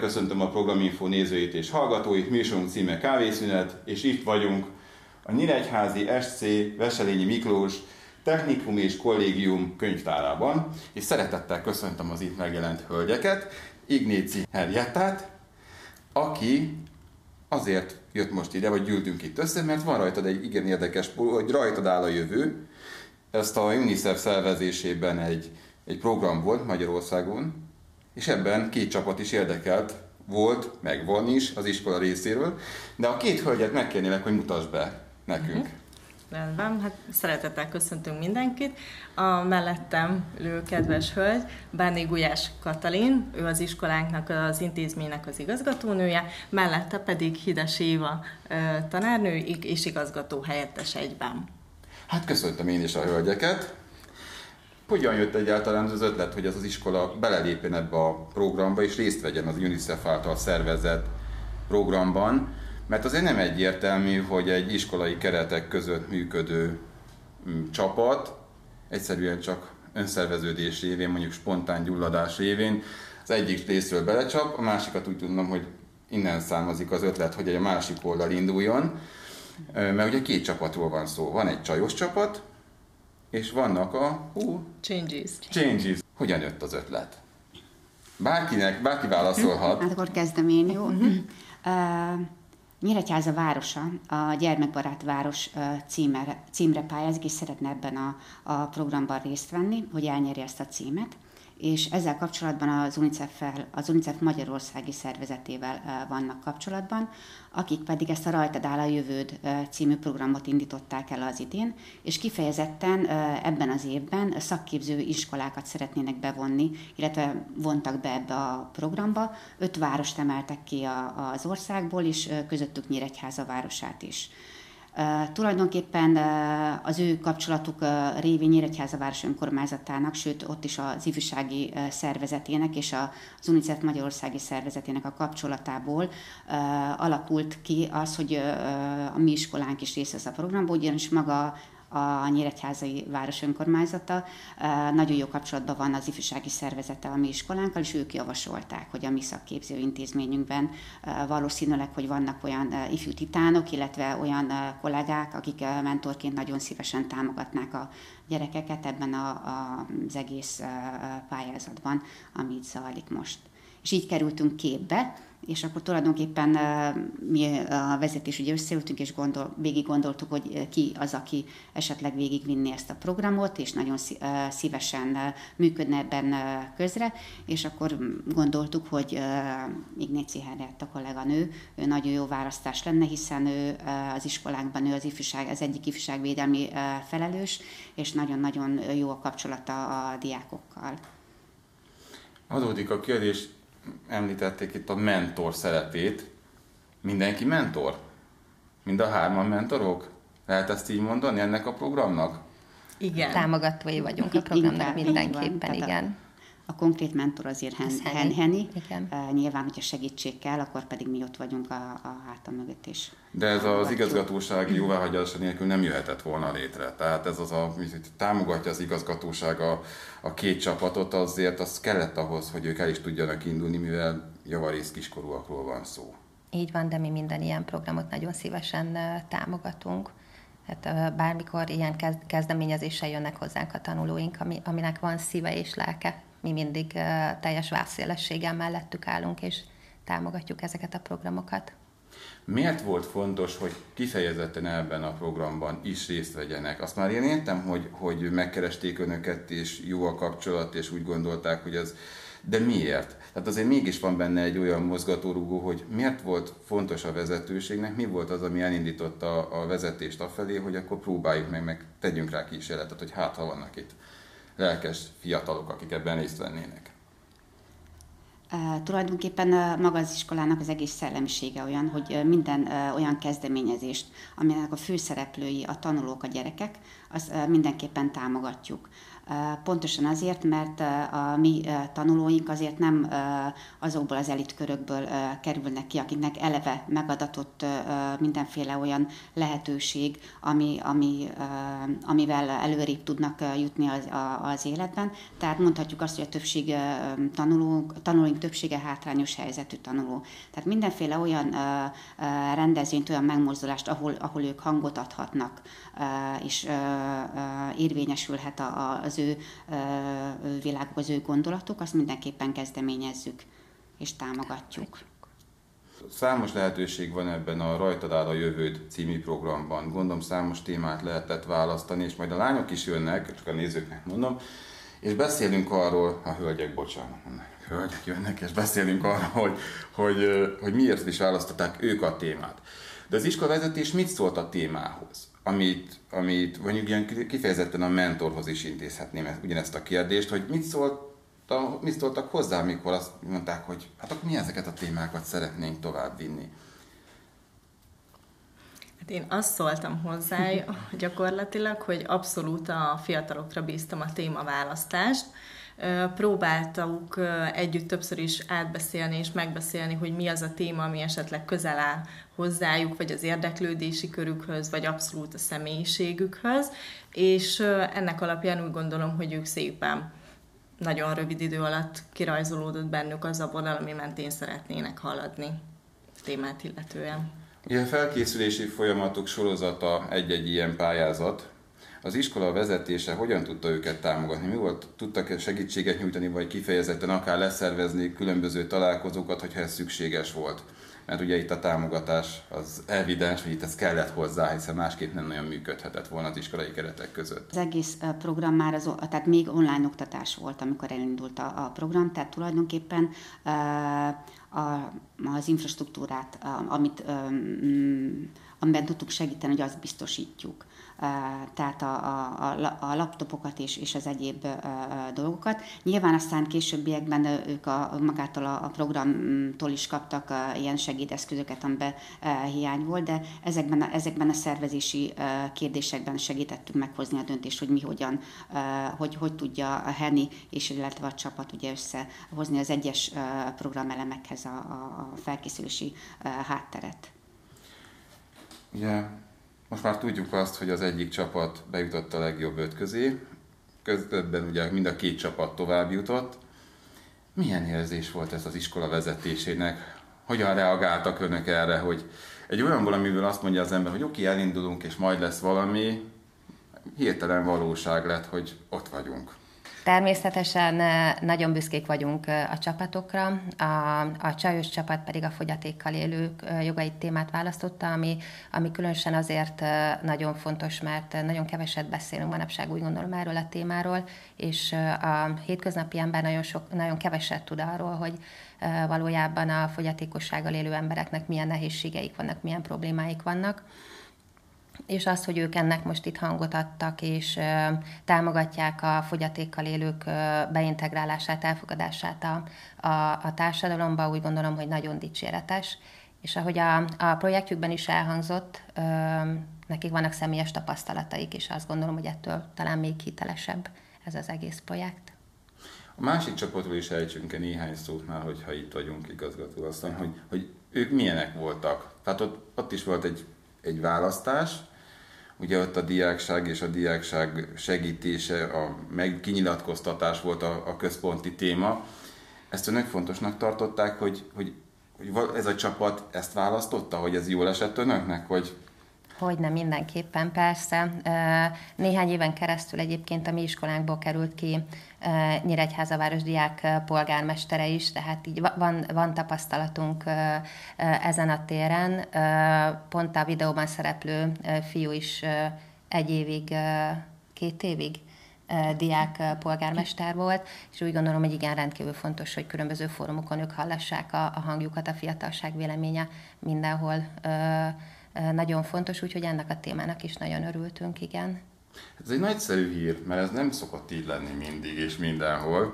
köszöntöm a Programinfo nézőit és hallgatóit, műsorunk címe Kávészünet, és itt vagyunk a Nyíregyházi SC Veselényi Miklós Technikum és Kollégium könyvtárában, és szeretettel köszöntöm az itt megjelent hölgyeket, Ignéci Herjettát, aki azért jött most ide, vagy gyűltünk itt össze, mert van rajtad egy igen érdekes, hogy rajtad áll a jövő. Ezt a UNICEF szervezésében egy, egy program volt Magyarországon, és ebben két csapat is érdekelt volt, meg van is az iskola részéről, de a két hölgyet megkérnélek, hogy mutasd be nekünk. Uh-huh. Rendben, hát szeretettel köszöntünk mindenkit. A mellettem ülő kedves hölgy, Báni Gulyás Katalin, ő az iskolánknak, az intézménynek az igazgatónője, mellette pedig Hides Éva tanárnő és igazgató helyettes egyben. Hát köszöntöm én is a hölgyeket. Hogyan jött egyáltalán az ötlet, hogy ez az iskola belelépjen ebbe a programba, és részt vegyen az UNICEF által szervezett programban? Mert azért nem egyértelmű, hogy egy iskolai keretek között működő mm, csapat egyszerűen csak önszerveződés révén, mondjuk spontán gyulladás révén az egyik részről belecsap, a másikat úgy tudom, hogy innen származik az ötlet, hogy egy másik oldal induljon, mert ugye két csapatról van szó. Van egy csajos csapat, és vannak a... Hú, changes. Changes. Hogyan jött az ötlet? Bárkinek, bárki válaszolhat. Hát akkor kezdem én, jó? Uh-huh. Uh, Nyíregyháza városa a Gyermekbarát Város címre, címre pályázik, és szeretne ebben a, a programban részt venni, hogy elnyerje ezt a címet és ezzel kapcsolatban az unicef az UNICEF Magyarországi szervezetével vannak kapcsolatban, akik pedig ezt a Rajtad áll a jövőd című programot indították el az idén, és kifejezetten ebben az évben szakképző iskolákat szeretnének bevonni, illetve vontak be ebbe a programba. Öt várost emeltek ki az országból, és közöttük Nyíregyháza városát is. Tulajdonképpen az ő kapcsolatuk uh, révén Nyíregyháza város önkormányzatának, sőt ott is az ifjúsági szervezetének és a, az UNICEF Magyarországi szervezetének a kapcsolatából alakult ki az, hogy a mi iskolánk is része ez a programból, ugyanis maga a Nyíregyházai Város Önkormányzata. Nagyon jó kapcsolatban van az ifjúsági szervezete a mi iskolánkkal, és ők javasolták, hogy a mi szakképző intézményünkben valószínűleg, hogy vannak olyan ifjú titánok, illetve olyan kollégák, akik mentorként nagyon szívesen támogatnák a gyerekeket ebben a, a, az egész pályázatban, amit zajlik most. És így kerültünk képbe, és akkor tulajdonképpen mi a vezetés ugye összeültünk, és gondol, végig gondoltuk, hogy ki az, aki esetleg végigvinni ezt a programot, és nagyon szívesen működne ebben közre, és akkor gondoltuk, hogy Ignéci Herrett a kolléganő, ő nagyon jó választás lenne, hiszen ő az iskolánkban, ő az ifjúság, az egyik ifjúságvédelmi felelős, és nagyon-nagyon jó a kapcsolata a diákokkal. Adódik a kérdés, említették itt a mentor szerepét. Mindenki mentor? Mind a hárman mentorok? Lehet ezt így mondani ennek a programnak? Igen. Támogatói vagyunk a programnak mindenképpen, igen a konkrét mentor azért Hen, Hen, Henny. Igen. Uh, nyilván, hogyha segítség kell, akkor pedig mi ott vagyunk a, a hátam mögött is. De ez az igazgatósági jóváhagyása nélkül nem jöhetett volna létre. Tehát ez az a, támogatja az igazgatóság a, a két csapatot, azért az kellett ahhoz, hogy ők el is tudjanak indulni, mivel javarész kiskorúakról van szó. Így van, de mi minden ilyen programot nagyon szívesen támogatunk. Hát bármikor ilyen kezdeményezéssel jönnek hozzánk a tanulóink, ami, aminek van szíve és lelke mi mindig teljes vászélességgel mellettük állunk, és támogatjuk ezeket a programokat. Miért volt fontos, hogy kifejezetten ebben a programban is részt vegyenek? Azt már én értem, hogy, hogy megkeresték önöket, és jó a kapcsolat, és úgy gondolták, hogy ez... De miért? Tehát azért mégis van benne egy olyan mozgatórugó, hogy miért volt fontos a vezetőségnek, mi volt az, ami elindította a vezetést afelé, hogy akkor próbáljuk meg, meg tegyünk rá kísérletet, hogy hát ha vannak itt lelkes fiatalok, akik ebben részt vennének. Tulajdonképpen uh, maga az iskolának az egész szellemisége olyan, hogy minden olyan kezdeményezést, aminek a főszereplői a tanulók, a gyerekek, az mindenképpen támogatjuk. Pontosan azért, mert a mi tanulóink azért nem azokból az elitkörökből kerülnek ki, akiknek eleve megadatott mindenféle olyan lehetőség, ami, ami, amivel előrébb tudnak jutni az, az életben. Tehát mondhatjuk azt, hogy a többség tanuló, tanulóink többsége hátrányos helyzetű tanuló. Tehát mindenféle olyan rendezvényt, olyan megmozdulást, ahol, ahol ők hangot adhatnak, és érvényesülhet az ő világuk, az ő gondolatuk, azt mindenképpen kezdeményezzük és támogatjuk. Számos lehetőség van ebben a Rajtad áll a jövőd című programban. Gondolom számos témát lehetett választani, és majd a lányok is jönnek, csak a nézőknek mondom, és beszélünk arról, a hölgyek, bocsánat, hölgyek jönnek, és beszélünk arról, hogy, hogy, hogy miért is választották ők a témát. De az iskolavezetés mit szólt a témához? Amit, amit mondjuk ilyen kifejezetten a mentorhoz is intézhetném ugyanezt a kérdést, hogy mit szólt mit szóltak hozzá, amikor azt mondták, hogy hát akkor mi ezeket a témákat szeretnénk tovább vinni? Hát én azt szóltam hozzá gyakorlatilag, hogy abszolút a fiatalokra bíztam a témaválasztást, próbáltuk együtt többször is átbeszélni és megbeszélni, hogy mi az a téma, ami esetleg közel áll hozzájuk, vagy az érdeklődési körükhöz, vagy abszolút a személyiségükhöz, és ennek alapján úgy gondolom, hogy ők szépen nagyon rövid idő alatt kirajzolódott bennük az a vonal, ami mentén szeretnének haladni témát illetően. Ugye a felkészülési folyamatok sorozata egy-egy ilyen pályázat, az iskola vezetése hogyan tudta őket támogatni? Mi volt? Tudtak-e segítséget nyújtani, vagy kifejezetten akár leszervezni különböző találkozókat, hogyha ez szükséges volt? Mert ugye itt a támogatás az evidens, hogy itt ez kellett hozzá, hiszen másképp nem nagyon működhetett volna az iskolai keretek között. Az egész program már, az, tehát még online oktatás volt, amikor elindult a, a program, tehát tulajdonképpen a, az infrastruktúrát, amit, amiben tudtuk segíteni, hogy azt biztosítjuk tehát a, a, a laptopokat és, és az egyéb dolgokat. Nyilván aztán későbbiekben ők a, magától a, a programtól is kaptak ilyen segédeszközöket, amiben hiány volt, de ezekben a, ezekben a szervezési kérdésekben segítettünk meghozni a döntést, hogy mi hogyan, hogy, hogy tudja a Henny és illetve a csapat ugye összehozni az egyes programelemekhez a, a, a felkészülési hátteret. Yeah. Most már tudjuk azt, hogy az egyik csapat bejutott a legjobb öt közé, közben ugye mind a két csapat tovább jutott. Milyen érzés volt ez az iskola vezetésének? Hogyan reagáltak önök erre, hogy egy olyan valamiből azt mondja az ember, hogy oké, okay, elindulunk és majd lesz valami, hirtelen valóság lett, hogy ott vagyunk. Természetesen eh, nagyon büszkék vagyunk eh, a csapatokra. A, a csajos csapat pedig a fogyatékkal élők eh, jogait témát választotta, ami, ami különösen azért nagyon fontos, mert nagyon keveset beszélünk manapság, úgy gondolom erről a témáról, és a hétköznapi ember nagyon, sok, nagyon keveset tud arról, hogy valójában a fogyatékossággal élő embereknek milyen nehézségeik vannak, milyen problémáik vannak és az, hogy ők ennek most itt hangot adtak, és támogatják a fogyatékkal élők beintegrálását, elfogadását a, a, a társadalomba, úgy gondolom, hogy nagyon dicséretes. És ahogy a, a projektjükben is elhangzott, nekik vannak személyes tapasztalataik, és azt gondolom, hogy ettől talán még hitelesebb ez az egész projekt. A másik csapatról is ejtsünk néhány szót már, hogyha itt vagyunk igazgató aztán, hogy, hogy ők milyenek voltak. Tehát ott, ott is volt egy, egy választás, Ugye ott a diákság és a diákság segítése, a meg volt a, a központi téma. Ezt önök fontosnak tartották, hogy, hogy, hogy ez a csapat ezt választotta, hogy ez jól esett önöknek, hogy Hogyne, mindenképpen, persze. Néhány éven keresztül egyébként a mi iskolánkból került ki Nyíregyháza diák polgármestere is, tehát így van, van tapasztalatunk ezen a téren. Pont a videóban szereplő fiú is egy évig, két évig diák polgármester volt, és úgy gondolom, hogy igen, rendkívül fontos, hogy különböző fórumokon ők hallassák a, a hangjukat, a fiatalság véleménye mindenhol nagyon fontos, úgyhogy ennek a témának is nagyon örültünk, igen. Ez egy nagyszerű hír, mert ez nem szokott így lenni mindig és mindenhol.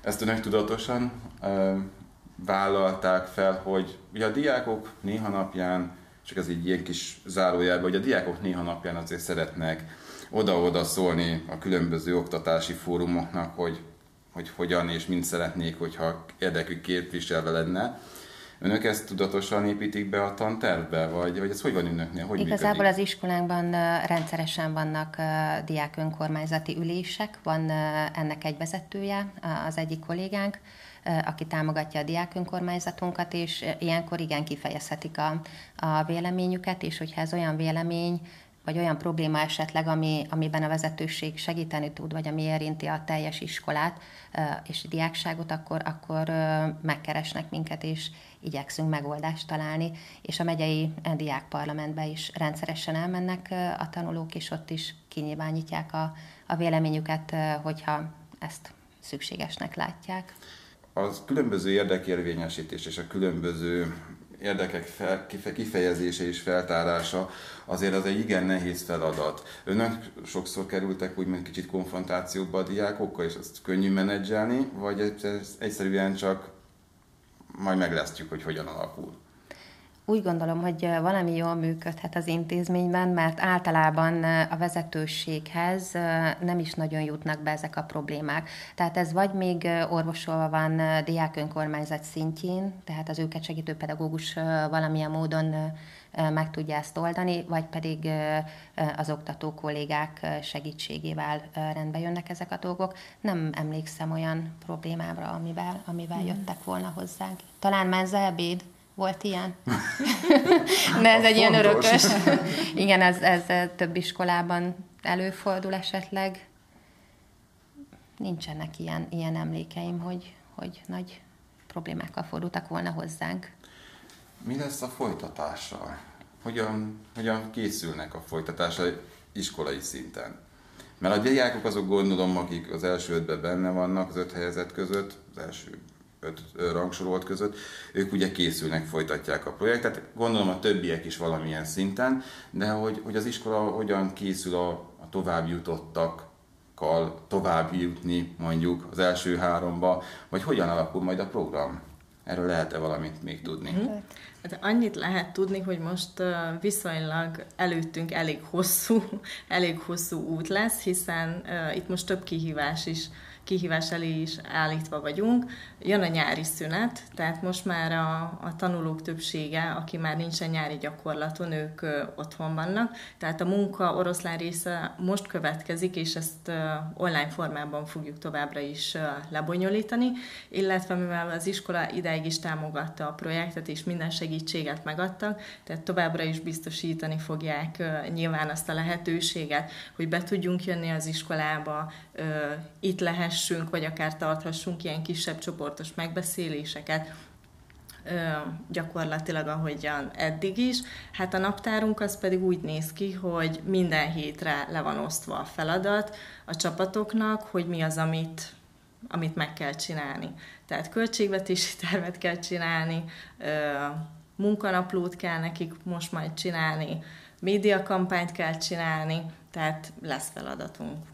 Ezt önök tudatosan ö, vállalták fel, hogy ugye a diákok néha napján, csak ez egy ilyen kis zárójelben, hogy a diákok néha napján azért szeretnek oda-oda szólni a különböző oktatási fórumoknak, hogy, hogy hogyan és mind szeretnék, hogyha érdekük képviselve lenne. Önök ezt tudatosan építik be a tantervbe, vagy, vagy ez hogy van önöknél? Hogy Igazából működik? az iskolánkban rendszeresen vannak diák önkormányzati ülések, van ennek egy vezetője, az egyik kollégánk, aki támogatja a diák önkormányzatunkat, és ilyenkor igen kifejezhetik a, a véleményüket, és hogyha ez olyan vélemény, vagy olyan probléma esetleg, ami, amiben a vezetőség segíteni tud, vagy ami érinti a teljes iskolát és a diákságot, akkor, akkor megkeresnek minket, és igyekszünk megoldást találni. És a megyei diákparlamentbe is rendszeresen elmennek a tanulók, és ott is kinyilvánítják a, a véleményüket, hogyha ezt szükségesnek látják. Az különböző érdekérvényesítés és a különböző érdekek fel, kifejezése és feltárása azért az egy igen nehéz feladat. Önök sokszor kerültek úgymond kicsit konfrontációba a diákokkal, és azt könnyű menedzselni, vagy ez egyszerűen csak majd meglesztjük, hogy hogyan alakul? Úgy gondolom, hogy valami jól működhet az intézményben, mert általában a vezetőséghez nem is nagyon jutnak be ezek a problémák. Tehát ez vagy még orvosolva van diák önkormányzat szintjén, tehát az őket segítő pedagógus valamilyen módon meg tudja ezt oldani, vagy pedig az oktató kollégák segítségével rendbe jönnek ezek a dolgok. Nem emlékszem olyan problémára, amivel, amivel mm. jöttek volna hozzánk. Talán menzelbéd? Volt ilyen? De ez egy ilyen örökös. Igen, ez, ez több iskolában előfordul esetleg. Nincsenek ilyen, ilyen emlékeim, hogy, hogy nagy problémákkal fordultak volna hozzánk. Mi lesz a folytatással? Hogyan, hogyan készülnek a folytatásra iskolai szinten? Mert a diákok azok gondolom, akik az első ötben benne vannak, az öt helyezet között, az első öt rangsorolt között, ők ugye készülnek, folytatják a projektet. Gondolom a többiek is valamilyen szinten, de hogy, hogy az iskola hogyan készül a, a tovább jutottakkal tovább jutni mondjuk az első háromba, vagy hogyan alakul majd a program? Erről lehet-e valamit még tudni? Hmm. Hát annyit lehet tudni, hogy most viszonylag előttünk elég hosszú, elég hosszú út lesz, hiszen itt most több kihívás is kihívás elé is állítva vagyunk. Jön a nyári szünet, tehát most már a, a tanulók többsége, aki már nincsen nyári gyakorlaton, ők ö, otthon vannak. Tehát a munka oroszlán része most következik, és ezt ö, online formában fogjuk továbbra is ö, lebonyolítani, illetve mivel az iskola ideig is támogatta a projektet, és minden segítséget megadtak, tehát továbbra is biztosítani fogják ö, nyilván azt a lehetőséget, hogy be tudjunk jönni az iskolába, ö, itt lehessünk, vagy akár tarthassunk ilyen kisebb csoportos megbeszéléseket, gyakorlatilag ahogyan eddig is. Hát a naptárunk az pedig úgy néz ki, hogy minden hétre le van osztva a feladat a csapatoknak, hogy mi az, amit, amit meg kell csinálni. Tehát költségvetési tervet kell csinálni, munkanaplót kell nekik most majd csinálni, médiakampányt kell csinálni, tehát lesz feladatunk.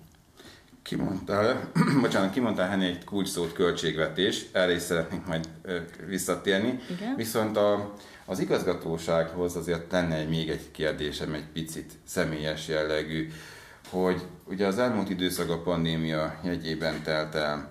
Kimondtál, bocsánat, kimondtál Henny egy kulcsszót költségvetés, erre is szeretnénk majd visszatérni. Igen? Viszont a, az igazgatósághoz azért lenne egy, még egy kérdésem, egy picit személyes jellegű, hogy ugye az elmúlt időszak a pandémia jegyében telt el,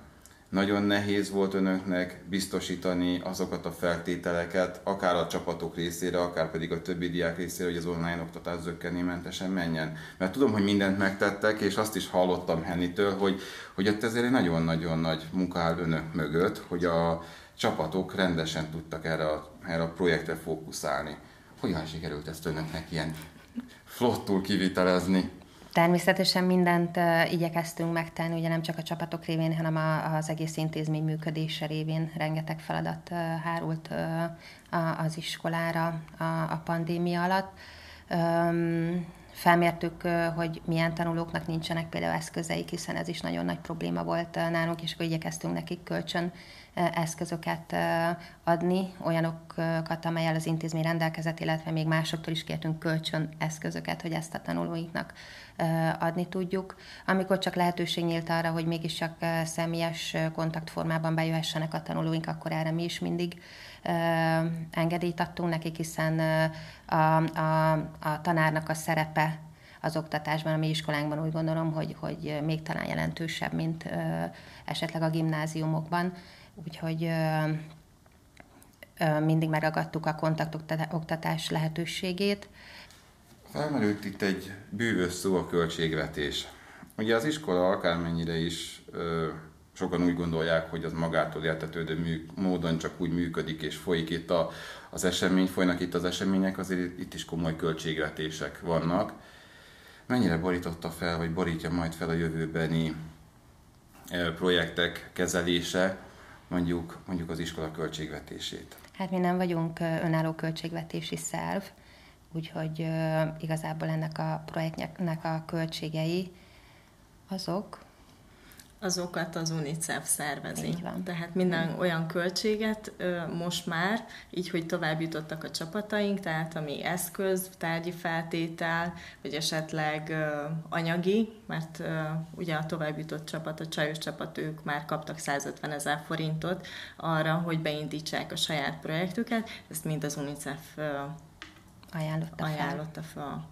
nagyon nehéz volt önöknek biztosítani azokat a feltételeket, akár a csapatok részére, akár pedig a többi diák részére, hogy az online oktatás zöggenőmentesen menjen. Mert tudom, hogy mindent megtettek, és azt is hallottam Hennitől, hogy, hogy ott ezért egy nagyon-nagyon nagy munka áll önök mögött, hogy a csapatok rendesen tudtak erre a, erre a projektre fókuszálni. Hogyan sikerült ezt önöknek ilyen flottul kivitelezni? Természetesen mindent uh, igyekeztünk megtenni, ugye nem csak a csapatok révén, hanem a, az egész intézmény működése révén rengeteg feladat uh, hárult uh, az iskolára a, a pandémia alatt. Um, felmértük, hogy milyen tanulóknak nincsenek például eszközeik, hiszen ez is nagyon nagy probléma volt nálunk, és akkor igyekeztünk nekik kölcsön eszközöket adni, olyanokat, amelyel az intézmény rendelkezett, illetve még másoktól is kértünk kölcsön eszközöket, hogy ezt a tanulóinknak adni tudjuk. Amikor csak lehetőség nyílt arra, hogy mégiscsak személyes kontaktformában bejöhessenek a tanulóink, akkor erre mi is mindig engedélyt adtunk nekik, hiszen a, a, a tanárnak a szerepe az oktatásban, a mi iskolánkban úgy gondolom, hogy, hogy még talán jelentősebb, mint ö, esetleg a gimnáziumokban. Úgyhogy mindig megragadtuk a kontaktoktatás lehetőségét. Felmerült itt egy bűvös szó a költségvetés. Ugye az iskola akármennyire is sokan úgy gondolják, hogy az magától értetődő módon csak úgy működik és folyik itt a, az esemény, folynak itt az események, azért itt is komoly költségvetések vannak. Mennyire borította fel, vagy borítja majd fel a jövőbeni projektek kezelése, mondjuk, mondjuk az iskola költségvetését? Hát mi nem vagyunk önálló költségvetési szerv, úgyhogy igazából ennek a projektnek a költségei azok azokat az UNICEF szervezi. Így van. Tehát minden olyan költséget most már, így, hogy tovább jutottak a csapataink, tehát ami eszköz, tárgyi feltétel, vagy esetleg anyagi, mert ugye a tovább jutott csapat, a csajos csapat, ők már kaptak 150 ezer forintot arra, hogy beindítsák a saját projektüket, ezt mind az UNICEF ajánlotta, ajánlotta fel. fel.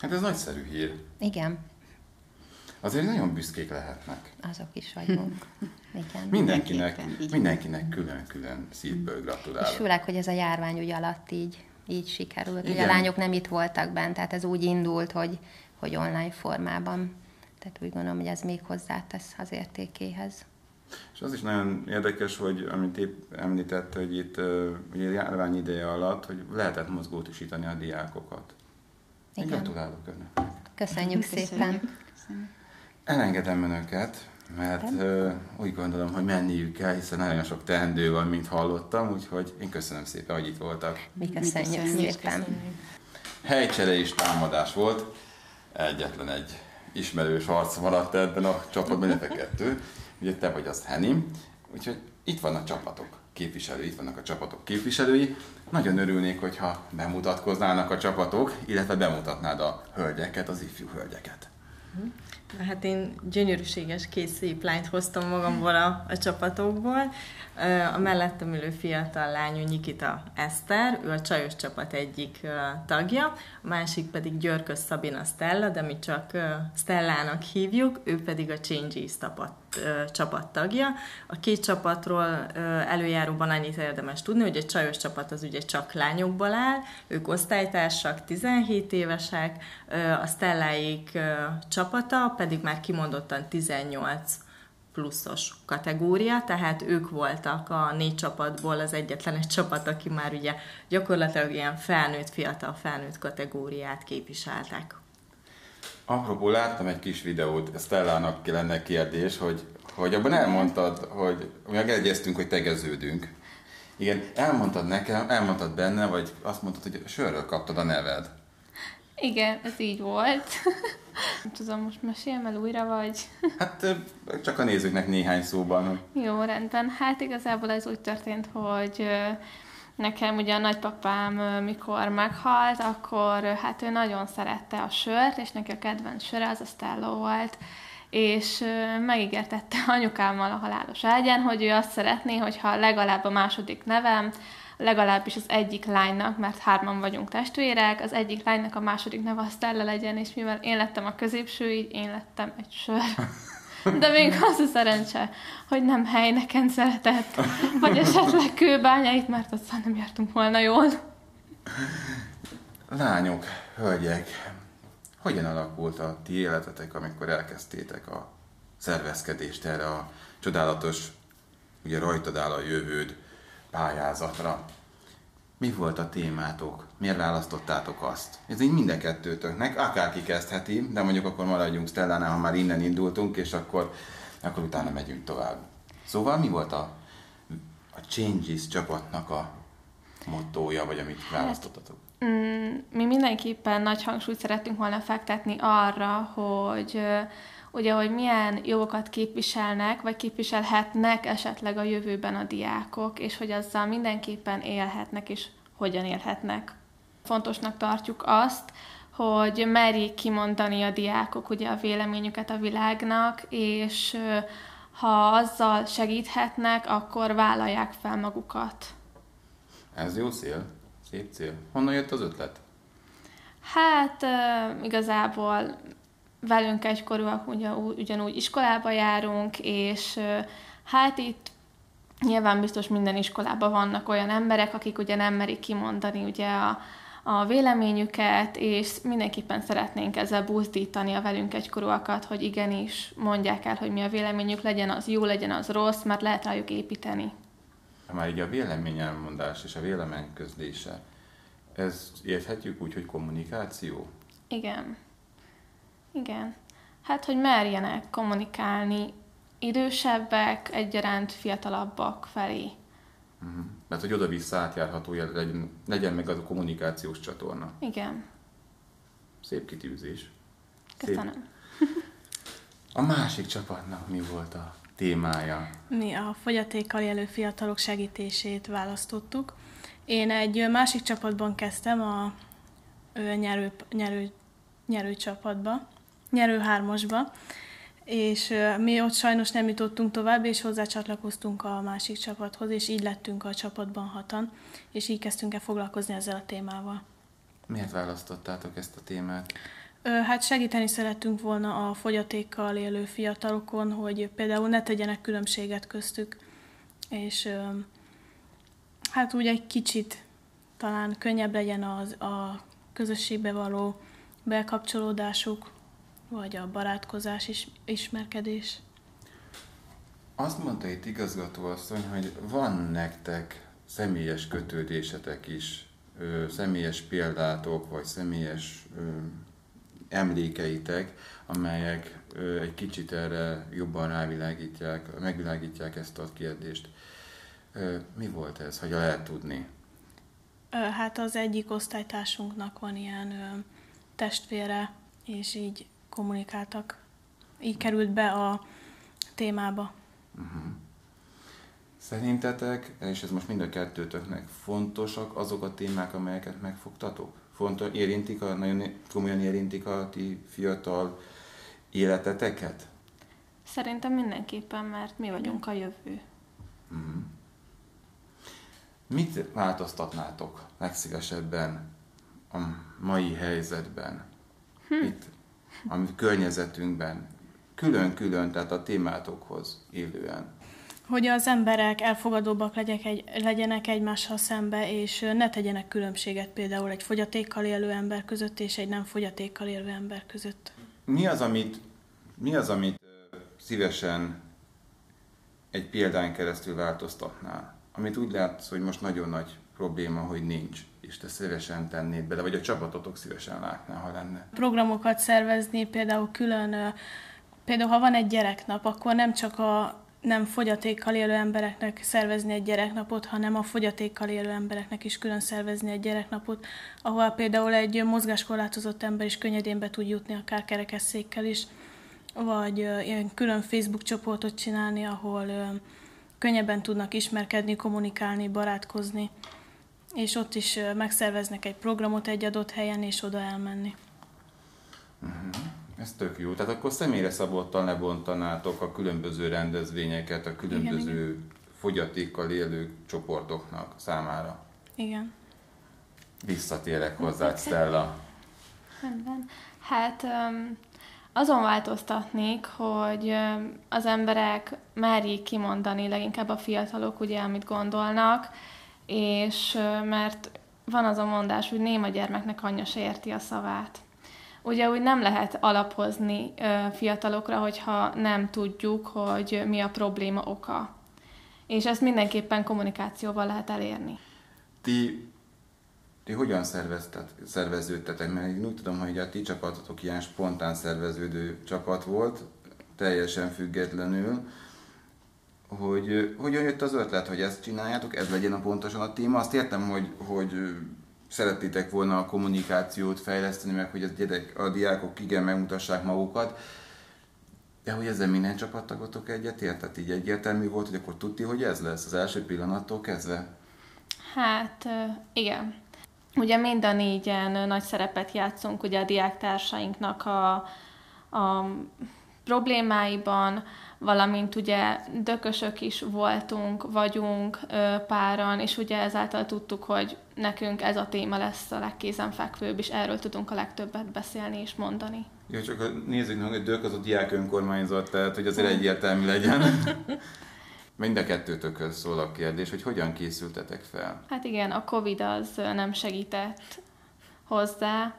Hát ez nagyszerű hír. Igen azért nagyon büszkék lehetnek. Azok is vagyunk. Igen. Mindenkinek, mindenkinek külön-külön szívből gratulálok. És főleg, hogy ez a járvány ugye alatt így, így sikerült. Igen. Ugye a lányok nem itt voltak bent, tehát ez úgy indult, hogy, hogy online formában. Tehát úgy gondolom, hogy ez még hozzátesz az értékéhez. És az is nagyon érdekes, hogy amit épp említett, hogy itt ugye járvány ideje alatt, hogy lehetett mozgótusítani a diákokat. Igen. Gratulálok önnek. Köszönjük, Köszönjük szépen. Köszönjük. Elengedem önöket, mert uh, úgy gondolom, hogy menniük kell, hiszen nagyon sok teendő van, mint hallottam, úgyhogy én köszönöm szépen, hogy itt voltak. Mi köszönjük, Mi köszönjük szépen. Helycsere és támadás volt. Egyetlen egy ismerős harc maradt ebben a csapatban, illetve kettő. Ugye te vagy az Henny, úgyhogy itt vannak csapatok képviselői, itt vannak a csapatok képviselői. Nagyon örülnék, hogyha bemutatkoznának a csapatok, illetve bemutatnád a hölgyeket, az ifjú hölgyeket. Hát én gyönyörűséges két szép lányt hoztam magamból a, a csapatokból. A mellettem ülő fiatal lány, Nikita Eszter, ő a csajos csapat egyik tagja, a másik pedig Györkös Szabina Stella, de mi csak Stellának hívjuk, ő pedig a Changes csapat, csapat tagja. A két csapatról előjáróban annyit érdemes tudni, hogy a csajos csapat az ugye csak lányokból áll, ők osztálytársak, 17 évesek, a Stelláik csapata pedig már kimondottan 18 pluszos kategória, tehát ők voltak a négy csapatból az egyetlen egy csapat, aki már ugye gyakorlatilag ilyen felnőtt, fiatal felnőtt kategóriát képviseltek. Apropó, láttam egy kis videót, Stellának lenne kérdés, hogy, hogy abban elmondtad, hogy megegyeztünk, hogy tegeződünk. Igen, elmondtad nekem, elmondtad benne, vagy azt mondtad, hogy sörről kaptad a neved. Igen, ez így volt. Nem tudom, most meséljem el újra, vagy? Hát csak a nézőknek néhány szóban. Jó, rendben. Hát igazából ez úgy történt, hogy nekem ugye a nagypapám, mikor meghalt, akkor hát ő nagyon szerette a sört, és neki a kedvenc söre az a Stella volt és megígértette anyukámmal a halálos ágyán, hogy ő azt szeretné, hogyha legalább a második nevem, legalábbis az egyik lánynak, mert hárman vagyunk testvérek, az egyik lánynak a második neve a Stella legyen, és mivel én lettem a középső, így én lettem egy sör. De még az a szerencse, hogy nem helyneken szeretett, vagy esetleg kőbányait, mert azzal nem jártunk volna jól. Lányok, hölgyek, hogyan alakult a ti életetek, amikor elkezdtétek a szervezkedést erre a csodálatos, ugye rajtad áll a jövőd pályázatra. Mi volt a témátok? Miért választottátok azt? Ez így minden kettőtöknek, akárki kezdheti, de mondjuk akkor maradjunk Stellánál, ha már innen indultunk, és akkor, akkor utána megyünk tovább. Szóval mi volt a, a Changes csapatnak a mottója, vagy amit választottatok? Mm, mi mindenképpen nagy hangsúlyt szerettünk volna fektetni arra, hogy ugye, hogy milyen jogokat képviselnek, vagy képviselhetnek esetleg a jövőben a diákok, és hogy azzal mindenképpen élhetnek, és hogyan élhetnek. Fontosnak tartjuk azt, hogy merjék kimondani a diákok ugye a véleményüket a világnak, és ha azzal segíthetnek, akkor vállalják fel magukat. Ez jó cél, szép cél. Honnan jött az ötlet? Hát igazából velünk egykorúak ugyanúgy, ugyanúgy iskolába járunk, és hát itt nyilván biztos minden iskolában vannak olyan emberek, akik ugye nem merik kimondani ugye a, a véleményüket, és mindenképpen szeretnénk ezzel buzdítani a velünk egykorúakat, hogy igenis mondják el, hogy mi a véleményük, legyen az jó, legyen az rossz, mert lehet rájuk építeni. Már így a véleményelmondás és a vélemény közlése, ez érthetjük úgy, hogy kommunikáció? Igen. Igen. Hát, hogy merjenek kommunikálni idősebbek egyaránt fiatalabbak felé. Uh-huh. Mert hogy oda-vissza átjárható legyen, legyen meg az a kommunikációs csatorna. Igen. Szép kitűzés. Köszönöm. Szép. A másik csapatnak mi volt a témája? Mi a fogyatékkal élő fiatalok segítését választottuk. Én egy másik csapatban kezdtem, a nyerő, nyerő, nyerő csapatba, nyerő hármasba, és mi ott sajnos nem jutottunk tovább, és hozzácsatlakoztunk a másik csapathoz, és így lettünk a csapatban hatan, és így kezdtünk el foglalkozni ezzel a témával. Miért választottátok ezt a témát? Hát segíteni szerettünk volna a fogyatékkal élő fiatalokon, hogy például ne tegyenek különbséget köztük, és hát úgy egy kicsit talán könnyebb legyen az, a közösségbe való bekapcsolódásuk, vagy a barátkozás is, ismerkedés. Azt mondta itt igazgatóasszony, hogy van nektek személyes kötődésetek is, ö, személyes példátok, vagy személyes ö, emlékeitek, amelyek ö, egy kicsit erre jobban rávilágítják, megvilágítják ezt a kérdést. Ö, mi volt ez, ha lehet tudni? Hát az egyik osztálytársunknak van ilyen ö, testvére, és így kommunikáltak. Így került be a témába. Uh-huh. Szerintetek, és ez most mind a kettőtöknek fontosak azok a témák, amelyeket megfogtatok? Fontos, érintik a, nagyon komolyan érintik a ti fiatal életeteket? Szerintem mindenképpen, mert mi vagyunk a jövő. Uh-huh. Mit változtatnátok legszívesebben a mai helyzetben? Hm. Itt a környezetünkben, külön-külön, tehát a témátokhoz élően. Hogy az emberek elfogadóbbak legyek egy, legyenek egymással szembe, és ne tegyenek különbséget például egy fogyatékkal élő ember között és egy nem fogyatékkal élő ember között. Mi az, amit, mi az, amit szívesen egy példán keresztül változtatnál? Amit úgy látsz, hogy most nagyon nagy probléma, hogy nincs és te szívesen tennéd bele, vagy a csapatotok szívesen látná, ha lenne? Programokat szervezni, például külön, például ha van egy gyereknap, akkor nem csak a nem fogyatékkal élő embereknek szervezni egy gyereknapot, hanem a fogyatékkal élő embereknek is külön szervezni egy gyereknapot, ahol például egy mozgáskorlátozott ember is könnyedén be tud jutni, akár kerekesszékkel is, vagy ilyen külön Facebook csoportot csinálni, ahol könnyebben tudnak ismerkedni, kommunikálni, barátkozni és ott is megszerveznek egy programot egy adott helyen, és oda elmenni. Uh-huh. Ez tök jó. Tehát akkor személyre szabottan lebontanátok a különböző rendezvényeket a különböző igen, igen. fogyatékkal élő csoportoknak számára. Igen. Visszatérek hozzá, Stella. Rendben. Hát um, azon változtatnék, hogy az emberek merjék kimondani, leginkább a fiatalok, ugye, amit gondolnak, és mert van az a mondás, hogy néma gyermeknek anyja se érti a szavát. Ugye úgy nem lehet alapozni fiatalokra, hogyha nem tudjuk, hogy mi a probléma oka. És ezt mindenképpen kommunikációval lehet elérni. Ti, ti hogyan szerveződtetek? Mert én úgy tudom, hogy a ti csapatotok ilyen spontán szerveződő csapat volt, teljesen függetlenül hogy hogyan jött az ötlet, hogy ezt csináljátok, ez legyen a pontosan a téma. Azt értem, hogy, hogy szerettétek volna a kommunikációt fejleszteni, meg hogy a, gyerek, a diákok igen megmutassák magukat, de hogy ezzel minden csapattagotok egyetért? Tehát így egyértelmű volt, hogy akkor tudti, hogy ez lesz az első pillanattól kezdve? Hát igen. Ugye mind a négyen nagy szerepet játszunk ugye a diáktársainknak a, a problémáiban, valamint ugye dökösök is voltunk, vagyunk páran, és ugye ezáltal tudtuk, hogy nekünk ez a téma lesz a legkézenfekvőbb, és erről tudunk a legtöbbet beszélni és mondani. Jó, csak nézzük meg, hogy Dök az a diák önkormányzat, tehát hogy azért egyértelmű legyen. Mind a kettőtökhöz szól a kérdés, hogy hogyan készültetek fel? Hát igen, a Covid az nem segített hozzá,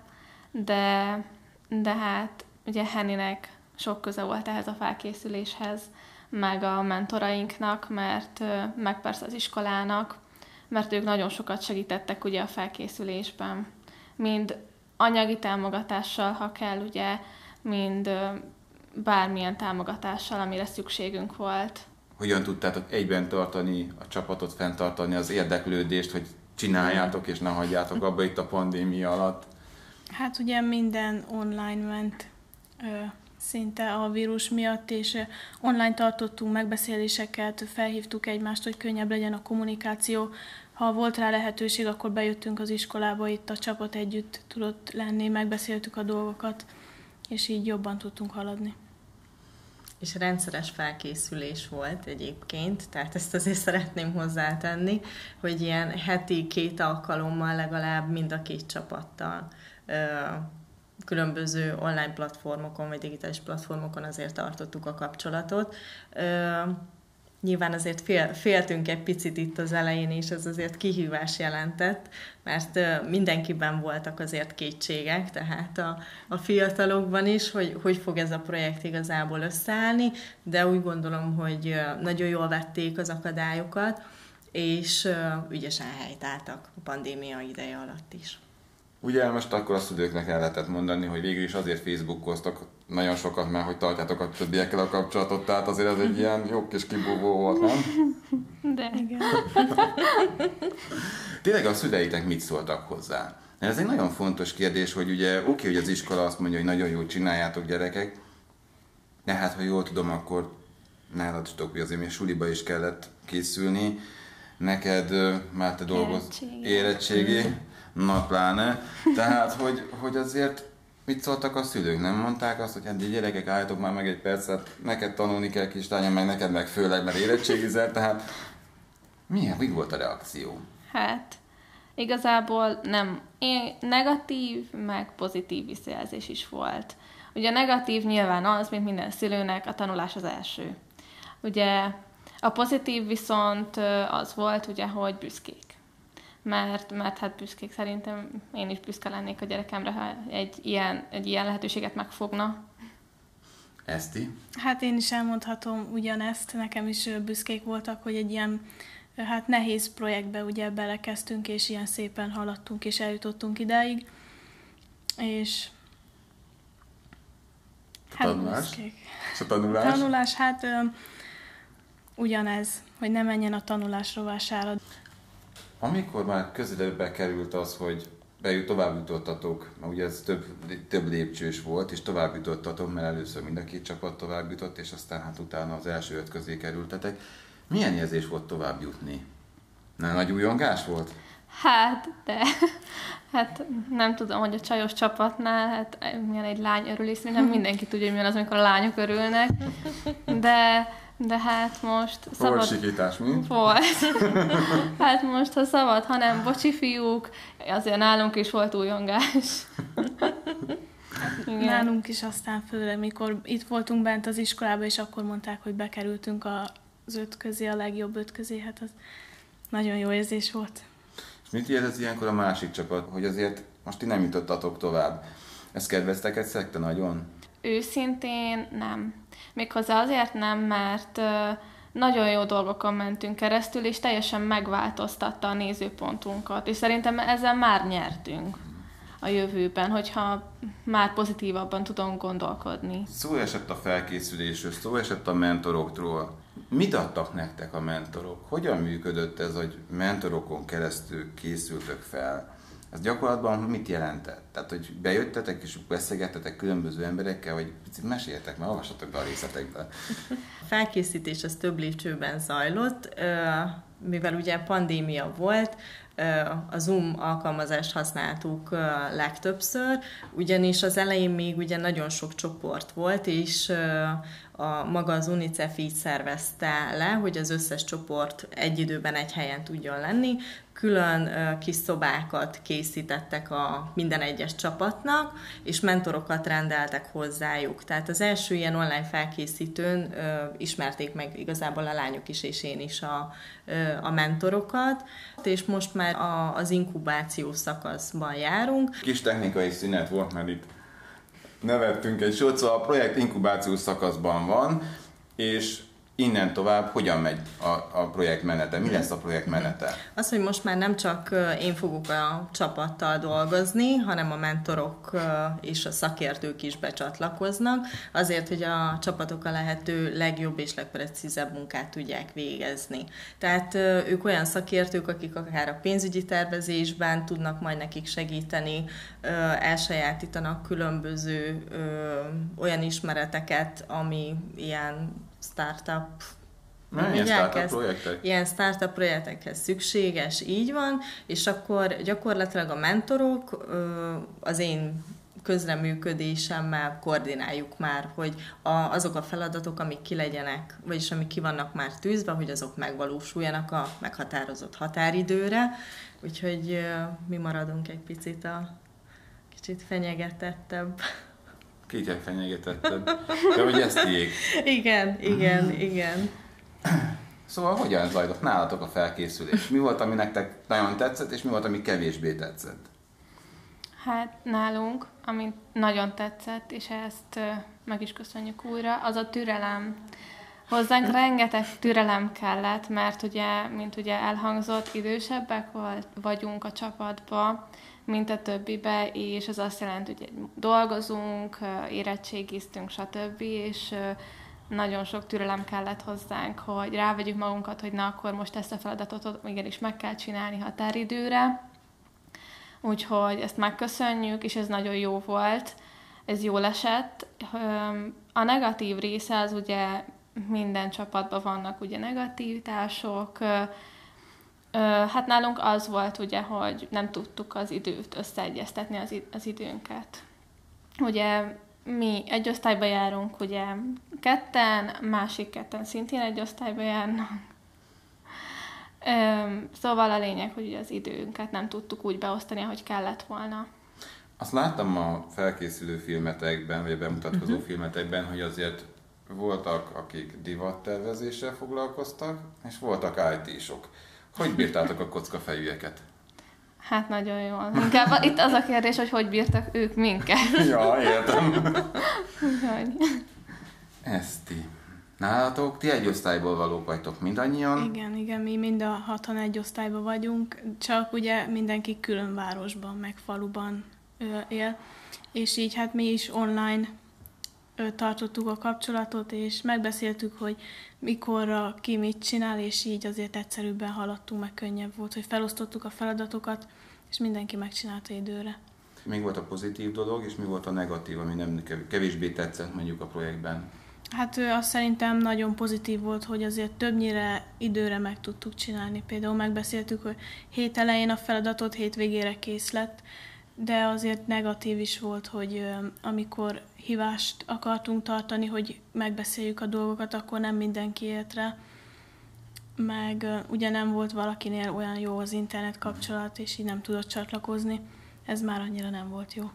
de, de hát ugye Henninek sok köze volt ehhez a felkészüléshez, meg a mentorainknak, mert meg persze az iskolának, mert ők nagyon sokat segítettek ugye a felkészülésben. Mind anyagi támogatással, ha kell, ugye, mind bármilyen támogatással, amire szükségünk volt. Hogyan tudtátok egyben tartani a csapatot, fenntartani az érdeklődést, hogy csináljátok és ne hagyjátok abba itt a pandémia alatt? Hát ugye minden online ment szinte a vírus miatt, és online tartottunk megbeszéléseket, felhívtuk egymást, hogy könnyebb legyen a kommunikáció. Ha volt rá lehetőség, akkor bejöttünk az iskolába, itt a csapat együtt tudott lenni, megbeszéltük a dolgokat, és így jobban tudtunk haladni. És rendszeres felkészülés volt egyébként, tehát ezt azért szeretném hozzátenni, hogy ilyen heti két alkalommal legalább mind a két csapattal különböző online platformokon, vagy digitális platformokon azért tartottuk a kapcsolatot. Nyilván azért fél, féltünk egy picit itt az elején, és ez azért kihívás jelentett, mert mindenkiben voltak azért kétségek, tehát a, a fiatalokban is, hogy hogy fog ez a projekt igazából összeállni, de úgy gondolom, hogy nagyon jól vették az akadályokat, és ügyesen helytáltak a pandémia ideje alatt is. Ugye most akkor a szülőknek el lehetett mondani, hogy végül is azért Facebookoztak nagyon sokat, mert hogy tartjátok a többiekkel a kapcsolatot, tehát azért ez egy ilyen jó kis kibúvó volt, nem? De. Igen. Tényleg a szüleitek mit szóltak hozzá? Ez egy nagyon fontos kérdés, hogy ugye oké, okay, hogy az iskola azt mondja, hogy nagyon jól csináljátok gyerekek, de hát ha jól tudom, akkor nálad is hogy azért még suliba is kellett készülni. Neked már te dolgoz érettségi. érettségi na pláne. Tehát, hogy, hogy azért mit szóltak a szülők? Nem mondták azt, hogy hát gyerekek, álljatok már meg egy percet, neked tanulni kell kislányom, meg neked meg főleg, mert érettségizel, tehát milyen, mi volt a reakció? Hát, igazából nem, én, negatív, meg pozitív visszajelzés is volt. Ugye a negatív nyilván az, mint minden szülőnek, a tanulás az első. Ugye a pozitív viszont az volt, ugye, hogy büszkék mert, mert hát büszkék szerintem én is büszke lennék a gyerekemre, ha egy ilyen, egy ilyen lehetőséget megfogna. Eszti? Hát én is elmondhatom ugyanezt, nekem is büszkék voltak, hogy egy ilyen hát nehéz projektbe ugye belekezdtünk, és ilyen szépen haladtunk, és eljutottunk idáig. És hát tanulás? Büszkék. És a tanulás? A tanulás, hát ö, ugyanez, hogy ne menjen a tanulás rovására. Amikor már közelebbe került az, hogy bejut, tovább jutottatok, mert ugye ez több, több lépcsős volt, és tovább jutottatok, mert először mind a két csapat tovább jutott, és aztán hát utána az első öt közé kerültetek. Milyen érzés volt tovább jutni? Nem nagy újongás volt? Hát, de hát nem tudom, hogy a csajos csapatnál, hát milyen egy lány örülés, nem mindenki tudja, hogy milyen az, amikor a lányok örülnek, de de hát most... Szabad... Volt sikítás, mi? Volt. hát most, ha szabad, hanem bocsi fiúk, azért nálunk is volt újongás. Igen. Nálunk is aztán főleg, mikor itt voltunk bent az iskolában, és akkor mondták, hogy bekerültünk az öt közé, a legjobb öt közé, hát az nagyon jó érzés volt. És mit érez ilyenkor a másik csapat, hogy azért most ti nem jutottatok tovább? Ezt kedveztek egy szekte nagyon? Őszintén nem. Méghozzá azért nem, mert nagyon jó dolgokon mentünk keresztül, és teljesen megváltoztatta a nézőpontunkat, és szerintem ezzel már nyertünk a jövőben, hogyha már pozitívabban tudunk gondolkodni. Szó esett a felkészülésről, szó esett a mentoroktól. Mit adtak nektek a mentorok? Hogyan működött ez, hogy mentorokon keresztül készültök fel? Ez gyakorlatban mit jelentett? Tehát, hogy bejöttetek és beszélgettetek különböző emberekkel, vagy picit meséltek, mert olvassatok be a részletekbe. Felkészítés az több lépcsőben zajlott, mivel ugye pandémia volt, a Zoom alkalmazást használtuk legtöbbször, ugyanis az elején még ugye nagyon sok csoport volt, és a, maga az UNICEF így szervezte le, hogy az összes csoport egy időben egy helyen tudjon lenni. Külön kis szobákat készítettek a minden egyes csapatnak, és mentorokat rendeltek hozzájuk. Tehát az első ilyen online felkészítőn ismerték meg igazából a lányok is, és én is a, a mentorokat, és most már a, az inkubáció szakaszban járunk. Kis technikai szünet volt, mert itt nevettünk egy sót, szóval a projekt inkubációs szakaszban van, és innen tovább hogyan megy a, a projekt menete? Mi lesz a projekt menete? Az, hogy most már nem csak én fogok a csapattal dolgozni, hanem a mentorok és a szakértők is becsatlakoznak, azért, hogy a csapatok a lehető legjobb és legprecízebb munkát tudják végezni. Tehát ők olyan szakértők, akik akár a pénzügyi tervezésben tudnak majd nekik segíteni, elsajátítanak különböző olyan ismereteket, ami ilyen startup ilyen startup projektek? Ilyen startup projektekhez szükséges, így van, és akkor gyakorlatilag a mentorok az én közreműködésemmel koordináljuk már, hogy a, azok a feladatok, amik ki legyenek, vagyis amik ki vannak már tűzve, hogy azok megvalósuljanak a meghatározott határidőre, úgyhogy mi maradunk egy picit a kicsit fenyegetettebb Kicsit fenyegetetted. De hogy ezt tiék. Igen, igen, igen. Szóval hogyan zajlott nálatok a felkészülés? Mi volt, ami nektek nagyon tetszett, és mi volt, ami kevésbé tetszett? Hát nálunk, ami nagyon tetszett, és ezt meg is köszönjük újra, az a türelem. Hozzánk rengeteg türelem kellett, mert ugye, mint ugye elhangzott, idősebbek vagyunk a csapatba, mint a többibe, és ez azt jelenti, hogy dolgozunk, érettségiztünk, stb., és nagyon sok türelem kellett hozzánk, hogy rávegyük magunkat, hogy na akkor most ezt a feladatot igenis meg kell csinálni határidőre. Úgyhogy ezt megköszönjük, és ez nagyon jó volt, ez jól esett. A negatív része az ugye minden csapatban vannak ugye negativitások, Hát nálunk az volt ugye, hogy nem tudtuk az időt összeegyeztetni az, az időnket. Ugye mi egy osztályba járunk, ugye ketten, másik ketten szintén egy osztályba járnak. Szóval a lényeg, hogy az időnket nem tudtuk úgy beosztani, ahogy kellett volna. Azt láttam a felkészülő filmetekben, vagy a bemutatkozó uh-huh. filmetekben, hogy azért voltak, akik divattervezéssel foglalkoztak, és voltak IT-sok. Hogy bírtátok a kockafejűeket? Hát nagyon jól. Inkább itt az a kérdés, hogy hogy bírtak ők minket. ja, értem. Eszti. Nálatok, ti egy osztályból valók vagytok mindannyian. Igen, igen, mi mind a hatan egy osztályban vagyunk, csak ugye mindenki külön városban, meg faluban él, és így hát mi is online tartottuk a kapcsolatot, és megbeszéltük, hogy mikorra ki mit csinál, és így azért egyszerűbben haladtunk, meg könnyebb volt, hogy felosztottuk a feladatokat, és mindenki megcsinálta időre. Még volt a pozitív dolog, és mi volt a negatív, ami nem kevésbé tetszett mondjuk a projektben? Hát azt szerintem nagyon pozitív volt, hogy azért többnyire időre meg tudtuk csinálni. Például megbeszéltük, hogy hét elején a feladatot hétvégére kész lett, de azért negatív is volt, hogy amikor hívást akartunk tartani, hogy megbeszéljük a dolgokat, akkor nem mindenki ért rá. Meg ugye nem volt valakinél olyan jó az internet kapcsolat, és így nem tudott csatlakozni. Ez már annyira nem volt jó.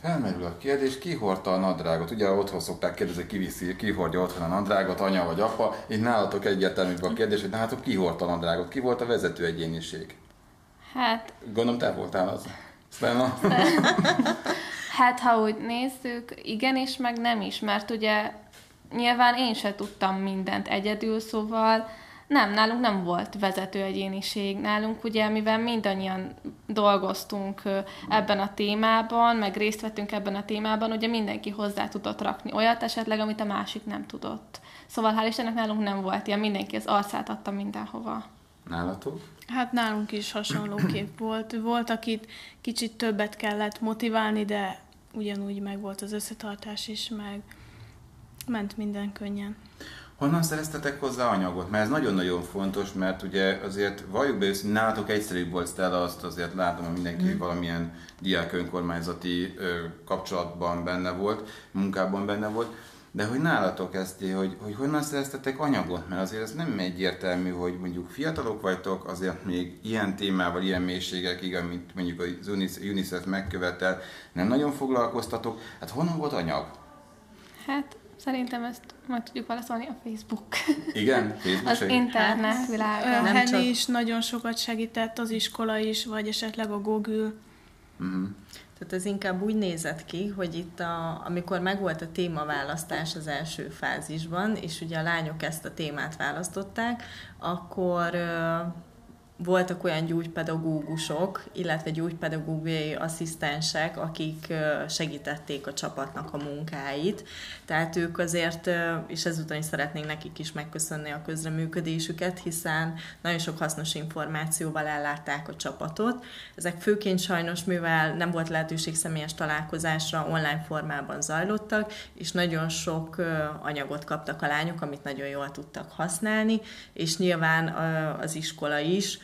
Felmerül a kérdés, ki hordta a nadrágot? Ugye otthon szokták kérdezni, ki viszi, ki hordja otthon a nadrágot, anya vagy apa. Itt nálatok egyértelműbb a kérdés, hogy nálatok ki hordta a nadrágot? Ki volt a vezető egyéniség? Hát... Gondolom te voltál az. Svenna? hát, ha úgy nézzük, igen is, meg nem is, mert ugye nyilván én se tudtam mindent egyedül, szóval nem, nálunk nem volt vezető egyéniség. Nálunk ugye, mivel mindannyian dolgoztunk ebben a témában, meg részt vettünk ebben a témában, ugye mindenki hozzá tudott rakni olyat esetleg, amit a másik nem tudott. Szóval hál' Istennek nálunk nem volt ilyen, mindenki az arcát adta mindenhova. Nálatok? Hát nálunk is hasonlóképp volt. Volt, akit kicsit többet kellett motiválni, de ugyanúgy meg volt az összetartás is, meg ment minden könnyen. Honnan szereztetek hozzá anyagot? Mert ez nagyon-nagyon fontos, mert ugye azért valljuk be őszintén, nálatok egyszerűbb volt Stella, azt azért látom, hogy mindenki mm. valamilyen diák önkormányzati ö, kapcsolatban benne volt, munkában benne volt. De hogy nálatok ezt, hogy, hogy honnan szereztetek anyagot? Mert azért ez nem egyértelmű, hogy mondjuk fiatalok vagytok, azért még ilyen témával, ilyen mélységekig, amit mondjuk az UNICEF megkövetel, nem nagyon foglalkoztatok. Hát honnan volt anyag? Hát Szerintem ezt majd tudjuk válaszolni a Facebook. Igen? Facebook az internet hát, világa. Nem csak... is nagyon sokat segített, az iskola is, vagy esetleg a Google. Uh-huh. Tehát ez inkább úgy nézett ki, hogy itt, a, amikor megvolt a témaválasztás az első fázisban, és ugye a lányok ezt a témát választották, akkor voltak olyan gyógypedagógusok, illetve gyógypedagógiai asszisztensek, akik segítették a csapatnak a munkáit. Tehát ők azért, és ezúton is szeretnénk nekik is megköszönni a közreműködésüket, hiszen nagyon sok hasznos információval ellátták a csapatot. Ezek főként sajnos, mivel nem volt lehetőség személyes találkozásra, online formában zajlottak, és nagyon sok anyagot kaptak a lányok, amit nagyon jól tudtak használni, és nyilván az iskola is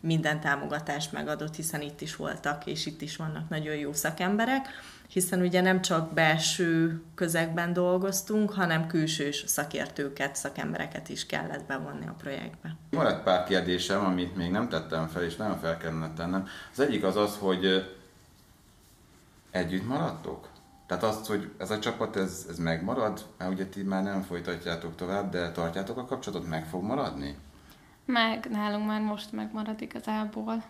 minden támogatást megadott, hiszen itt is voltak, és itt is vannak nagyon jó szakemberek, hiszen ugye nem csak belső közegben dolgoztunk, hanem külsős szakértőket, szakembereket is kellett bevonni a projektbe. Maradt pár kérdésem, amit még nem tettem fel, és nagyon fel kellene tennem. Az egyik az az, hogy együtt maradtok? Tehát azt, hogy ez a csapat, ez, ez megmarad, mert ugye ti már nem folytatjátok tovább, de tartjátok a kapcsolatot, meg fog maradni? Meg nálunk már most megmarad igazából,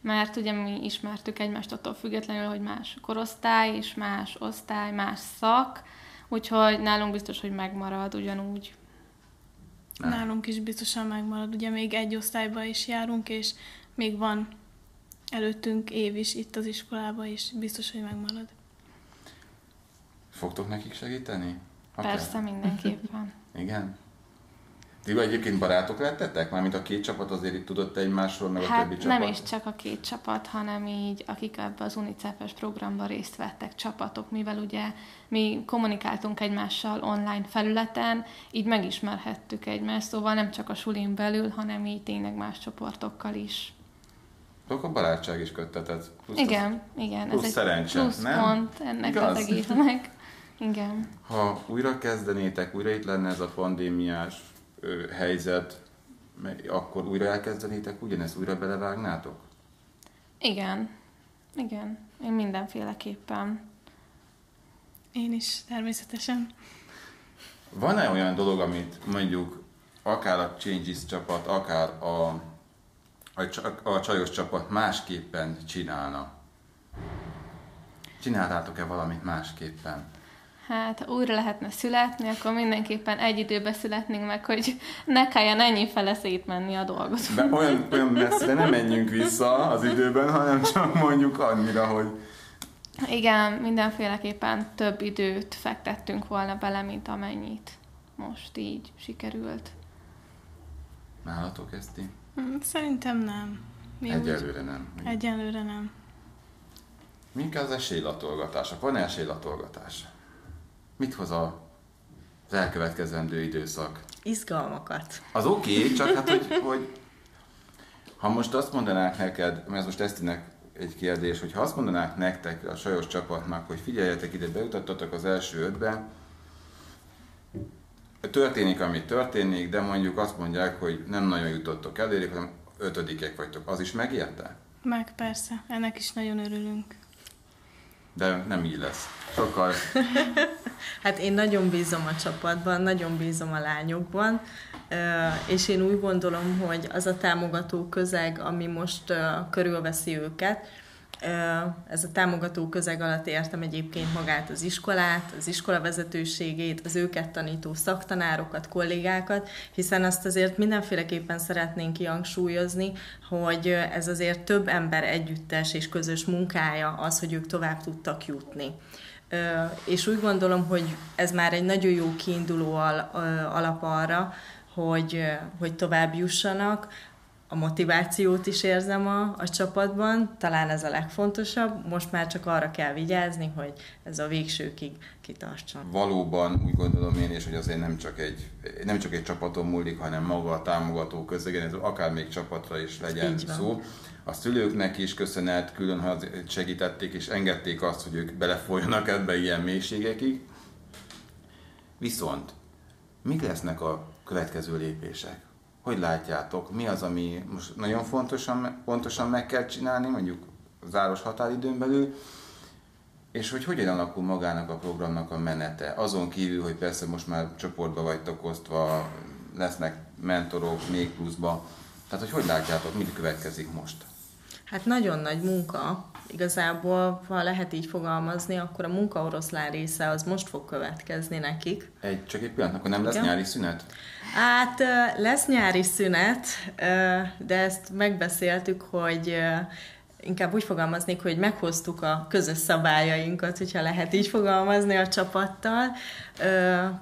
mert ugye mi ismertük egymást attól függetlenül, hogy más korosztály és más osztály, más szak, úgyhogy nálunk biztos, hogy megmarad ugyanúgy. Nem. Nálunk is biztosan megmarad, ugye még egy osztályba is járunk, és még van előttünk év is itt az iskolába, és biztos, hogy megmarad. Fogtok nekik segíteni? Persze, mindenképpen. Igen? Ti egyébként barátok lettetek? Mármint a két csapat azért itt tudott egymásról, meg hát a többi csapat? nem is csak a két csapat, hanem így, akik ebbe az UNICEF-es programban részt vettek csapatok, mivel ugye mi kommunikáltunk egymással online felületen, így megismerhettük egymást, szóval nem csak a sulin belül, hanem így tényleg más csoportokkal is. Akkor barátság is köttetett. Plusz igen, az, igen. Plusz ez szerencse, egy plusz nem? pont ennek Igaz? az egésznek. Igen. Ha újra kezdenétek, újra itt lenne ez a pandémiás helyzet, akkor újra elkezdenétek ugyanezt, újra belevágnátok? Igen. Igen. Én mindenféleképpen. Én is, természetesen. Van-e olyan dolog, amit mondjuk akár a Changes csapat, akár a, a, a csajos csapat másképpen csinálna? Csináltátok-e valamit másképpen? Hát ha újra lehetne születni, akkor mindenképpen egy időben születnénk meg, hogy ne kelljen ennyi fele szétmenni a dolgot. De olyan, olyan messzire nem menjünk vissza az időben, hanem csak mondjuk annyira, hogy... Igen, mindenféleképpen több időt fektettünk volna bele, mint amennyit most így sikerült. Nálatok ezt mm, Szerintem nem. Mi Egyelőre úgy... nem. Egyelőre nem. Mink az esélylatolgatások? Van-e esélylatolgatás? Mit hoz a, az elkövetkezendő időszak? Izgalmakat. Az oké, okay, csak hát, hogy, hogy ha most azt mondanák neked, mert ez most Esztinek egy kérdés, hogy ha azt mondanák nektek, a sajos csapatnak, hogy figyeljetek ide, beutattatok az első ötbe, történik, ami történik, de mondjuk azt mondják, hogy nem nagyon jutottok elérik, hanem ötödikek vagytok. Az is megérte? Meg persze, ennek is nagyon örülünk de nem így lesz. Sokkal. hát én nagyon bízom a csapatban, nagyon bízom a lányokban, és én úgy gondolom, hogy az a támogató közeg, ami most körülveszi őket, ez a támogató közeg alatt értem egyébként magát az iskolát, az iskola vezetőségét, az őket tanító szaktanárokat, kollégákat, hiszen azt azért mindenféleképpen szeretnénk kihangsúlyozni, hogy ez azért több ember együttes és közös munkája az, hogy ők tovább tudtak jutni. És úgy gondolom, hogy ez már egy nagyon jó kiinduló alap arra, hogy, hogy tovább jussanak, a motivációt is érzem a, a csapatban, talán ez a legfontosabb, most már csak arra kell vigyázni, hogy ez a végsőkig kitartson. Valóban úgy gondolom én is, hogy azért nem csak egy, nem csak egy csapaton múlik, hanem maga a támogató közegen, ez akár még csapatra is legyen szó. A szülőknek is köszönet, külön ha segítették és engedték azt, hogy ők belefoljanak ebbe ilyen mélységekig. Viszont mik lesznek a következő lépések? Hogy látjátok, mi az, ami most nagyon fontosan, pontosan meg kell csinálni, mondjuk záros határidőn belül, és hogy hogyan alakul magának a programnak a menete. Azon kívül, hogy persze most már csoportba vagytok osztva, lesznek mentorok még pluszba. Tehát, hogy hogy látjátok, mi következik most? Hát nagyon nagy munka. Igazából, ha lehet így fogalmazni, akkor a munkaoroszlán része az most fog következni nekik. Egy, csak egy pillanat, akkor nem lesz Igen? nyári szünet? Hát lesz nyári szünet, de ezt megbeszéltük, hogy inkább úgy fogalmaznék, hogy meghoztuk a közös szabályainkat, hogyha lehet így fogalmazni a csapattal.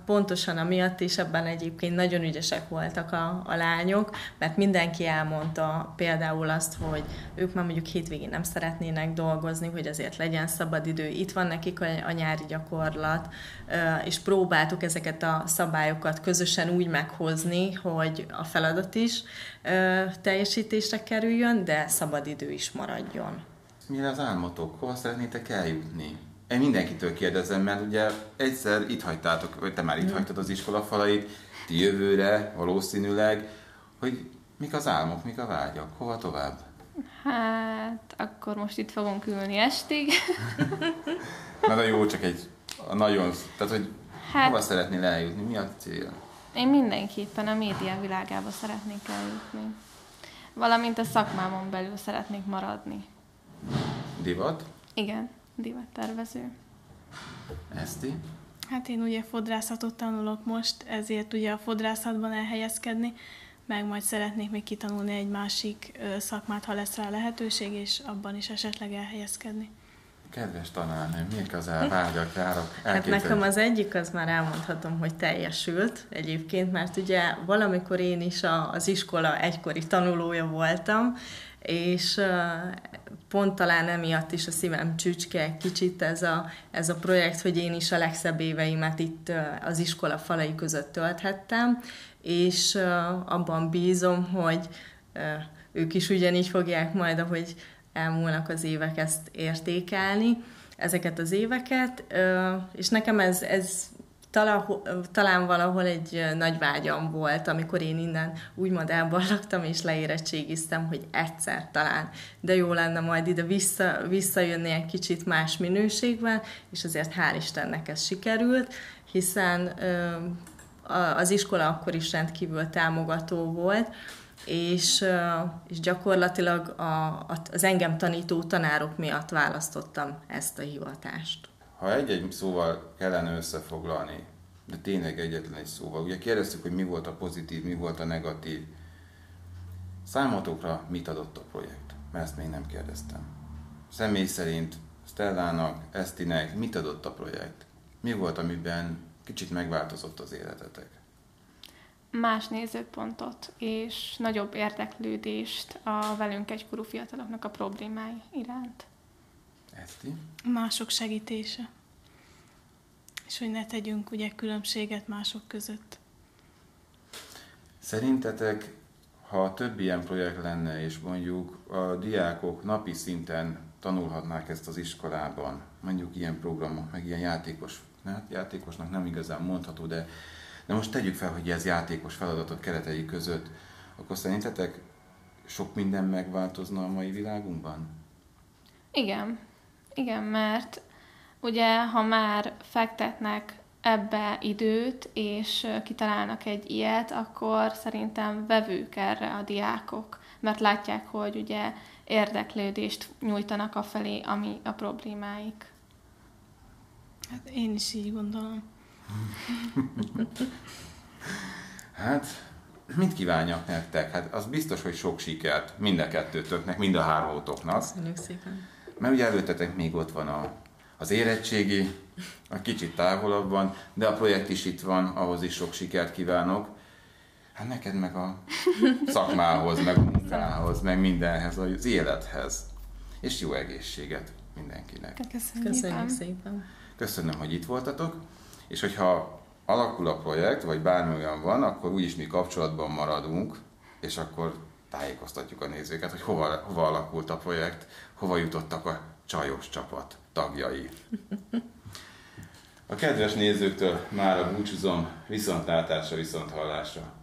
Pontosan amiatt is ebben egyébként nagyon ügyesek voltak a, a lányok, mert mindenki elmondta például azt, hogy ők már mondjuk hétvégén nem szeretnének dolgozni, hogy azért legyen szabadidő, itt van nekik a, a nyári gyakorlat, és próbáltuk ezeket a szabályokat közösen úgy meghozni, hogy a feladat is teljesítésre kerüljön, de szabadidő is maradjon. Mi az álmotok? Hova szeretnétek eljutni? Én mindenkitől kérdezem, mert ugye egyszer itt hagytátok, vagy te már itt mm. hagytad az iskola falait, ti jövőre valószínűleg, hogy mik az álmok, mik a vágyak, hova tovább? Hát, akkor most itt fogunk ülni estig. Na de jó, csak egy a nagyon, tehát hogy hát, hova szeretnél eljutni, mi a cél? Én mindenképpen a média világába szeretnék eljutni. Valamint a szakmámon belül szeretnék maradni. Divat? Igen, divattervező. Eszti? Hát én ugye fodrászatot tanulok most, ezért ugye a fodrászatban elhelyezkedni, meg majd szeretnék még kitanulni egy másik szakmát, ha lesz rá lehetőség, és abban is esetleg elhelyezkedni. Kedves tanárnő, mik az elvágyak, járok? Hát nekem az egyik, az már elmondhatom, hogy teljesült egyébként, mert ugye valamikor én is a, az iskola egykori tanulója voltam, és pont talán emiatt is a szívem csücske kicsit ez a, ez a projekt, hogy én is a legszebb éveimet itt az iskola falai között tölthettem, és abban bízom, hogy ők is ugyanígy fogják majd, ahogy elmúlnak az évek ezt értékelni, ezeket az éveket, és nekem ez, ez talán, talán valahol egy nagy vágyam volt, amikor én innen úgymond elballagtam és leérettségiztem, hogy egyszer talán, de jó lenne majd ide vissza, visszajönni egy kicsit más minőségben, és azért hál' Istennek ez sikerült, hiszen az iskola akkor is rendkívül támogató volt, és, és gyakorlatilag a, az engem tanító tanárok miatt választottam ezt a hivatást. Ha egy-egy szóval kellene összefoglalni, de tényleg egyetlen egy szóval, ugye kérdeztük, hogy mi volt a pozitív, mi volt a negatív. Számotokra mit adott a projekt? Mert ezt még nem kérdeztem. Személy szerint Stellának, Esztinek mit adott a projekt? Mi volt, amiben kicsit megváltozott az életetek? más nézőpontot és nagyobb érdeklődést a velünk egykorú fiataloknak a problémái iránt. Eszti? Mások segítése. És hogy ne tegyünk ugye különbséget mások között. Szerintetek, ha több ilyen projekt lenne, és mondjuk a diákok napi szinten tanulhatnák ezt az iskolában, mondjuk ilyen programok, meg ilyen játékos, hát játékosnak nem igazán mondható, de de most tegyük fel, hogy ez játékos feladatok keretei között, akkor szerintetek sok minden megváltozna a mai világunkban? Igen. Igen, mert ugye, ha már fektetnek ebbe időt, és kitalálnak egy ilyet, akkor szerintem vevők erre a diákok, mert látják, hogy ugye érdeklődést nyújtanak a felé, ami a problémáik. Hát én is így gondolom. hát, mit kívánjak nektek? Hát az biztos, hogy sok sikert mind a kettőtöknek, mind a hármótoknak. Köszönjük szépen. Mert ugye előttetek még ott van a, az érettségi, a kicsit távolabban, de a projekt is itt van, ahhoz is sok sikert kívánok. Hát neked meg a szakmához, meg a munkához, meg mindenhez, az élethez. És jó egészséget mindenkinek. Köszönjük, Köszönjük szépen. Köszönöm, hogy itt voltatok, és hogyha alakul a projekt, vagy bármi olyan van, akkor úgyis mi kapcsolatban maradunk, és akkor tájékoztatjuk a nézőket, hogy hova, hova alakult a projekt, hova jutottak a csajos csapat tagjai. A kedves nézőktől már a búcsúzom, viszontlátásra, viszonthallásra.